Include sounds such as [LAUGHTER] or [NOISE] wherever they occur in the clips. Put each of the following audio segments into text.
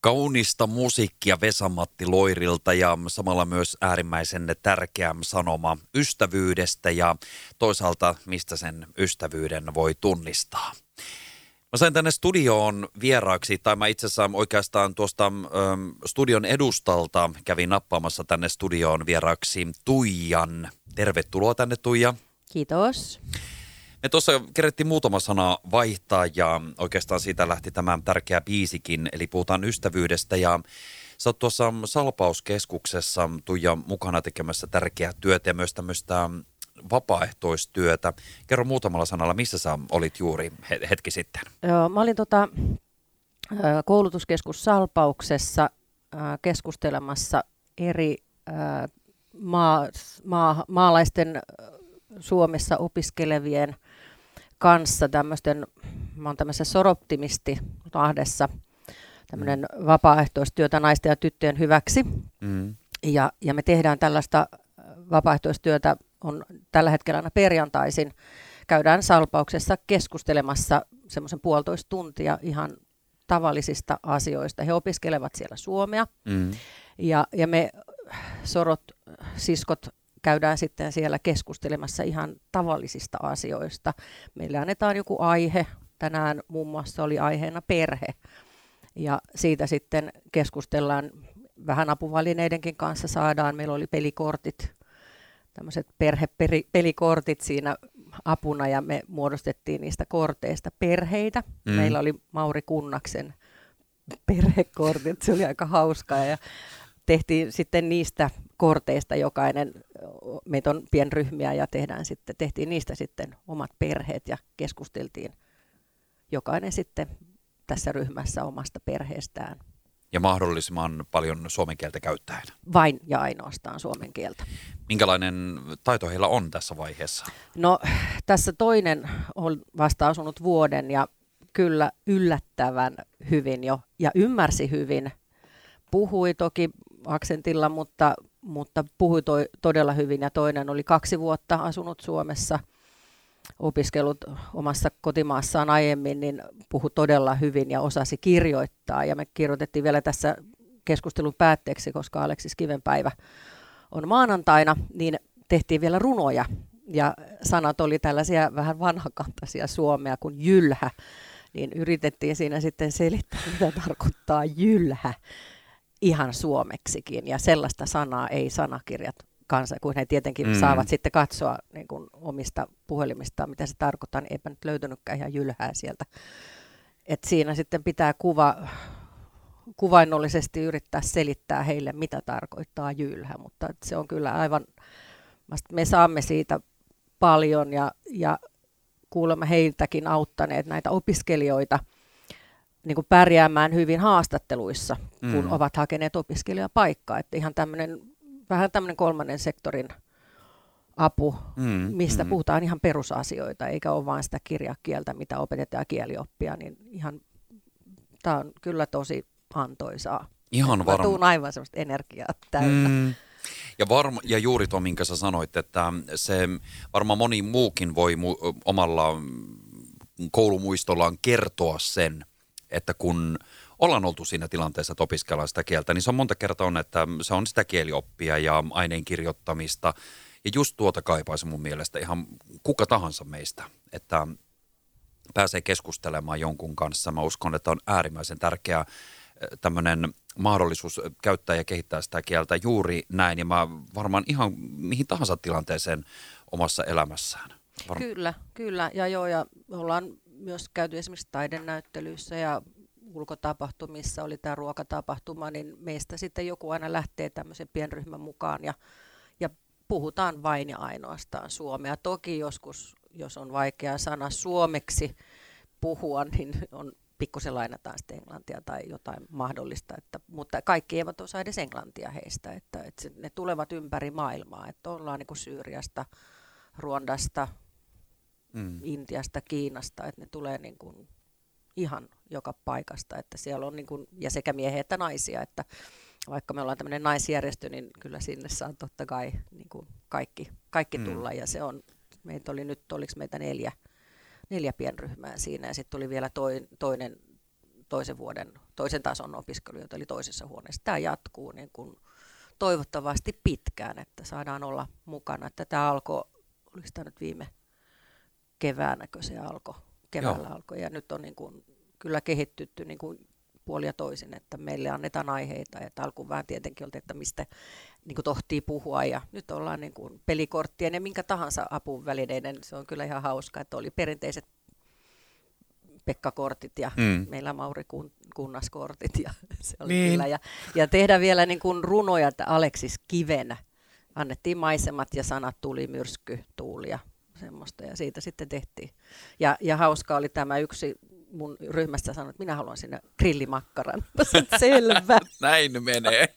Kaunista musiikkia Vesamatti Loirilta ja samalla myös äärimmäisen tärkeä sanoma ystävyydestä ja toisaalta mistä sen ystävyyden voi tunnistaa. Mä sain tänne studioon vieraaksi, tai mä itse asiassa oikeastaan tuosta ähm, studion edustalta kävin nappaamassa tänne studioon vieraaksi Tuijan. Tervetuloa tänne Tuija. Kiitos. Me tuossa kerettiin muutama sana vaihtaa ja oikeastaan siitä lähti tämä tärkeä biisikin, eli puhutaan ystävyydestä ja Sä oot tuossa Salpauskeskuksessa Tuija mukana tekemässä tärkeää työtä ja myös tämmöistä vapaaehtoistyötä. Kerro muutamalla sanalla, missä sä olit juuri hetki sitten? Joo, mä olin tota, koulutuskeskus Salpauksessa keskustelemassa eri maa, maa, maalaisten Suomessa opiskelevien kanssa tämmöisten, mä oon tämmöisessä Soroptimisti Lahdessa, tämmöinen mm. vapaaehtoistyötä naisten ja tyttöjen hyväksi. Mm. Ja, ja me tehdään tällaista vapaaehtoistyötä, on tällä hetkellä aina perjantaisin, käydään salpauksessa keskustelemassa semmoisen puolitoista tuntia ihan tavallisista asioista. He opiskelevat siellä suomea mm. ja, ja me sorot, siskot käydään sitten siellä keskustelemassa ihan tavallisista asioista. Meille annetaan joku aihe. Tänään muun muassa oli aiheena perhe. Ja siitä sitten keskustellaan vähän apuvalineidenkin kanssa saadaan. Meillä oli pelikortit, tämmöiset perhepelikortit siinä apuna ja me muodostettiin niistä korteista perheitä. Mm. Meillä oli Mauri Kunnaksen perhekortit, se oli aika hauskaa ja tehtiin sitten niistä korteista jokainen, meitä on pienryhmiä ja tehdään sitten, tehtiin niistä sitten omat perheet ja keskusteltiin jokainen sitten tässä ryhmässä omasta perheestään. Ja mahdollisimman paljon suomen kieltä käyttäen. Vain ja ainoastaan suomen kieltä. Minkälainen taito heillä on tässä vaiheessa? No tässä toinen on vasta asunut vuoden ja kyllä yllättävän hyvin jo ja ymmärsi hyvin. Puhui toki aksentilla, mutta, mutta puhui to, todella hyvin ja toinen oli kaksi vuotta asunut Suomessa, opiskellut omassa kotimaassaan aiemmin, niin puhui todella hyvin ja osasi kirjoittaa. Ja me kirjoitettiin vielä tässä keskustelun päätteeksi, koska Aleksis Kivenpäivä on maanantaina, niin tehtiin vielä runoja. Ja sanat oli tällaisia vähän vanhakantaisia suomea kuin jylhä, niin yritettiin siinä sitten selittää, mitä tarkoittaa jylhä ihan suomeksikin, ja sellaista sanaa ei sanakirjat kanssa, kun he tietenkin mm. saavat sitten katsoa niin kuin omista puhelimistaan, mitä se tarkoittaa, niin eipä nyt löytynytkään ihan jylhää sieltä. Et siinä sitten pitää kuva, kuvainnollisesti yrittää selittää heille, mitä tarkoittaa jylhä, mutta se on kyllä aivan, me saamme siitä paljon ja, ja kuulemme heiltäkin auttaneet näitä opiskelijoita – niin kuin pärjäämään hyvin haastatteluissa, kun mm. ovat hakeneet opiskelijapaikkaa. Että ihan tämmöinen, vähän tämmöinen kolmannen sektorin apu, mm, mistä mm. puhutaan ihan perusasioita, eikä ole vain sitä kirjakieltä, mitä opetetaan kielioppia, niin ihan, tämä on kyllä tosi antoisaa. Ihan varma. tuun aivan semmoista energiaa täynnä. Mm. Ja, varma, ja juuri tuo, minkä sä sanoit, että se varmaan moni muukin voi mu- omalla koulumuistollaan kertoa sen, että kun ollaan oltu siinä tilanteessa, että opiskellaan sitä kieltä, niin se on monta kertaa on, että se on sitä kielioppia ja aineen kirjoittamista. Ja just tuota kaipaisi mun mielestä ihan kuka tahansa meistä, että pääsee keskustelemaan jonkun kanssa. Mä uskon, että on äärimmäisen tärkeää tämmöinen mahdollisuus käyttää ja kehittää sitä kieltä juuri näin. Ja mä varmaan ihan mihin tahansa tilanteeseen omassa elämässään. Varm- kyllä, kyllä. Ja joo, ja ollaan myös käyty esimerkiksi taidenäyttelyissä ja ulkotapahtumissa oli tämä ruokatapahtuma, niin meistä sitten joku aina lähtee tämmöisen pienryhmän mukaan ja, ja puhutaan vain ja ainoastaan suomea. Toki joskus, jos on vaikea sana suomeksi puhua, niin on pikkusen lainataan sitten englantia tai jotain mahdollista, että, mutta kaikki eivät osaa edes englantia heistä, että, että ne tulevat ympäri maailmaa, että ollaan niin kuin Syyriasta, Ruondasta, mm. Intiasta, Kiinasta, että ne tulee niin kuin ihan joka paikasta, että siellä on niin kuin, ja sekä miehiä että naisia, että vaikka me ollaan tämmöinen naisjärjestö, niin kyllä sinne saa totta kai niin kuin kaikki, kaikki mm. tulla, ja se on, meitä oli nyt, oliko meitä neljä, neljä pienryhmää siinä, ja sitten tuli vielä toi, toinen toisen vuoden, toisen tason opiskelijoita, eli toisessa huoneessa. Tämä jatkuu niin kuin toivottavasti pitkään, että saadaan olla mukana. Että tämä alkoi, oliko tämä nyt viime keväänäkö se alkoi, keväällä Joo. alkoi, ja nyt on niin kuin, kyllä kehittytty niin kuin puoli ja toisin, että meille annetaan aiheita, että alkuun vähän tietenkin oltiin, että mistä niin kuin tohtii puhua, ja nyt ollaan niin kuin pelikorttien ja minkä tahansa apuvälineiden, se on kyllä ihan hauska, että oli perinteiset Pekka-kortit ja mm. meillä Mauri kun, Kunnaskortit. Ja, [LAUGHS] se oli niin. kyllä. Ja, ja tehdä vielä niin kuin runoja, että Aleksis Kivenä. Annettiin maisemat ja sanat tuli myrsky, tuuli ja semmoista. Ja siitä sitten tehtiin. Ja, ja hauska oli tämä yksi mun ryhmästä sanoi, että minä haluan sinne grillimakkaran. [LAUGHS] Selvä. [LAUGHS] Näin menee.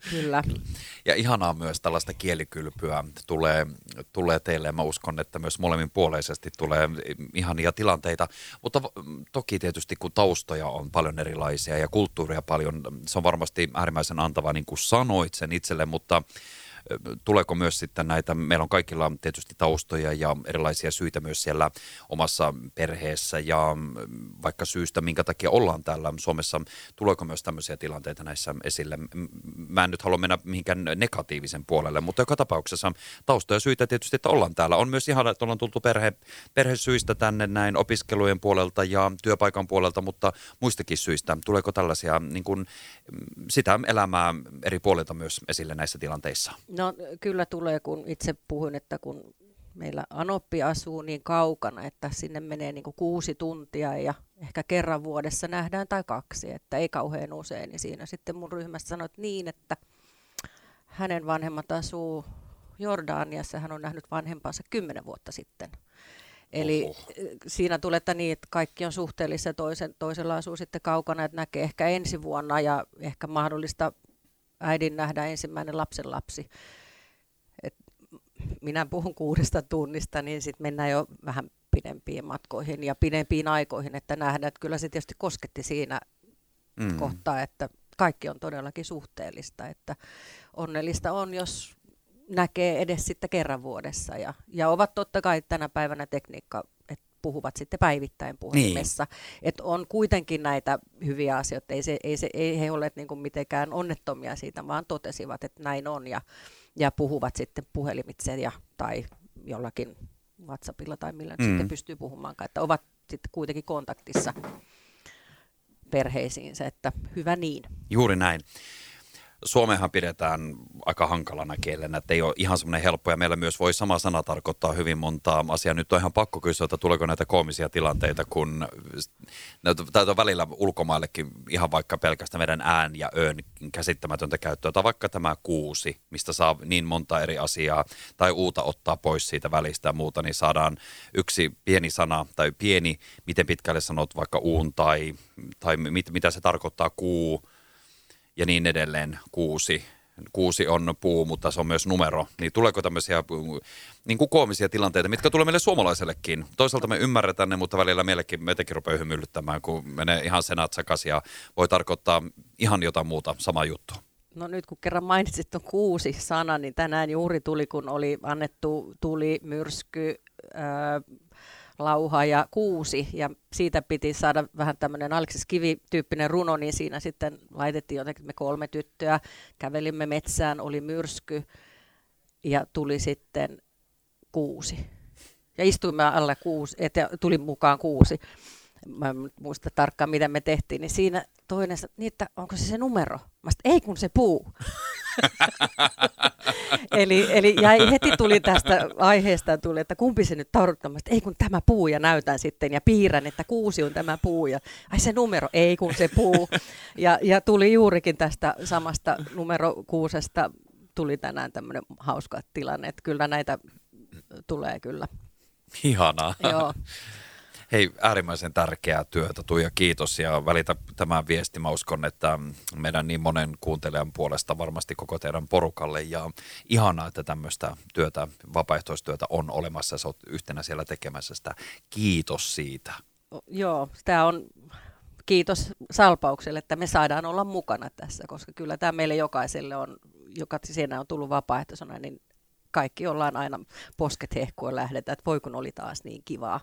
[LAUGHS] Kyllä. Ja ihanaa myös tällaista kielikylpyä tulee, tulee teille. Mä uskon, että myös molemminpuoleisesti tulee ihania tilanteita. Mutta toki tietysti kun taustoja on paljon erilaisia ja kulttuuria paljon, se on varmasti äärimmäisen antava, niin kuin sanoit sen itselle, mutta tuleeko myös sitten näitä, meillä on kaikilla tietysti taustoja ja erilaisia syitä myös siellä omassa perheessä ja vaikka syystä, minkä takia ollaan täällä Suomessa, tuleeko myös tämmöisiä tilanteita näissä esille? Mä en nyt halua mennä mihinkään negatiivisen puolelle, mutta joka tapauksessa taustoja syitä tietysti, että ollaan täällä. On myös ihan, että ollaan tultu perhe, perhesyistä tänne näin opiskelujen puolelta ja työpaikan puolelta, mutta muistakin syistä. Tuleeko tällaisia niin kuin, sitä elämää eri puolilta myös esille näissä tilanteissa? No kyllä tulee, kun itse puhuin, että kun meillä Anoppi asuu niin kaukana, että sinne menee niin kuusi tuntia ja ehkä kerran vuodessa nähdään tai kaksi, että ei kauhean usein. Niin siinä sitten mun ryhmästä sanoit niin, että hänen vanhemmat asuu Jordaniassa, hän on nähnyt vanhempansa kymmenen vuotta sitten. Eli Oho. siinä tulee, että niin, että kaikki on suhteellissa, toisen, toisella asuu sitten kaukana, että näkee ehkä ensi vuonna ja ehkä mahdollista äidin nähdä ensimmäinen lapsen lapsi. Et minä puhun kuudesta tunnista, niin sitten mennään jo vähän pidempiin matkoihin ja pidempiin aikoihin, että nähdään, että kyllä se tietysti kosketti siinä mm. kohtaa, että kaikki on todellakin suhteellista, että onnellista on, jos näkee edes sitten kerran vuodessa ja, ja ovat totta kai tänä päivänä tekniikka puhuvat sitten päivittäin puhelimessa. Niin. Että on kuitenkin näitä hyviä asioita, ei, se, ei, se, ei he ole niin kuin mitenkään onnettomia siitä, vaan totesivat, että näin on ja, ja puhuvat sitten puhelimitse ja, tai jollakin WhatsAppilla tai millä mm. sitten pystyy puhumaankaan, että ovat sitten kuitenkin kontaktissa perheisiinsä, että hyvä niin. Juuri näin. Suomehan pidetään aika hankalana kielenä, että ei ole ihan semmoinen helppo ja meillä myös voi sama sana tarkoittaa hyvin montaa asiaa. Nyt on ihan pakko kysyä, että tuleeko näitä koomisia tilanteita, kun näitä on välillä ulkomaillekin ihan vaikka pelkästään meidän ään ja öön käsittämätöntä käyttöä, tai vaikka tämä kuusi, mistä saa niin monta eri asiaa, tai uuta ottaa pois siitä välistä ja muuta, niin saadaan yksi pieni sana, tai pieni, miten pitkälle sanot vaikka uun, tai, tai mit, mitä se tarkoittaa kuu, ja niin edelleen kuusi. Kuusi on puu, mutta se on myös numero. Niin tuleeko tämmöisiä niin kuin koomisia tilanteita, mitkä tulee meille suomalaisellekin? Toisaalta me ymmärretään ne, mutta välillä meillekin meitäkin rupeaa hymyilyttämään, kun menee ihan senat sekaisin ja voi tarkoittaa ihan jotain muuta, sama juttu. No nyt kun kerran mainitsit tuon kuusi sana, niin tänään juuri tuli, kun oli annettu tuli, myrsky, lauha ja kuusi, ja siitä piti saada vähän tämmöinen Aleksis Kivi-tyyppinen runo, niin siinä sitten laitettiin jotenkin me kolme tyttöä, kävelimme metsään, oli myrsky, ja tuli sitten kuusi. Ja istuimme alle kuusi, että tuli mukaan kuusi mä en muista tarkkaan, mitä me tehtiin, niin siinä toinen että onko se se numero? Mä sanoin, ei kun se puu. [LAUGHS] eli, eli ja heti tuli tästä aiheesta, tuli, että kumpi se nyt tarkoittaa, ei kun tämä puu ja näytän sitten ja piirrän, että kuusi on tämä puu ja ai se numero, ei kun se puu. [LAUGHS] ja, ja tuli juurikin tästä samasta numero kuusesta tuli tänään tämmöinen hauska tilanne, että kyllä näitä tulee kyllä. Ihanaa. Joo. [LAUGHS] Hei, äärimmäisen tärkeää työtä Tuija, kiitos ja välitä tämän viesti. Mä uskon, että meidän niin monen kuuntelijan puolesta varmasti koko teidän porukalle ja ihanaa, että tämmöistä työtä, vapaaehtoistyötä on olemassa ja sä oot yhtenä siellä tekemässä sitä. Kiitos siitä. Joo, tämä on kiitos Salpaukselle, että me saadaan olla mukana tässä, koska kyllä tämä meille jokaiselle on, joka siinä on tullut vapaaehtoisena, niin kaikki ollaan aina posket hehkua lähdetään, että voi kun oli taas niin kivaa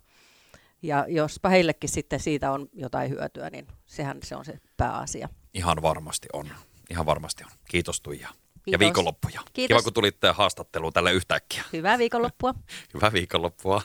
Ja jospa heillekin sitten siitä on jotain hyötyä, niin sehän se on se pääasia. Ihan varmasti on. Ihan varmasti on. Kiitos Tuija. Kiitos. Ja viikonloppuja. Kiitos. Kiva, kun tulitte haastatteluun tälle yhtäkkiä. Hyvää viikonloppua. [LAUGHS] Hyvää viikonloppua.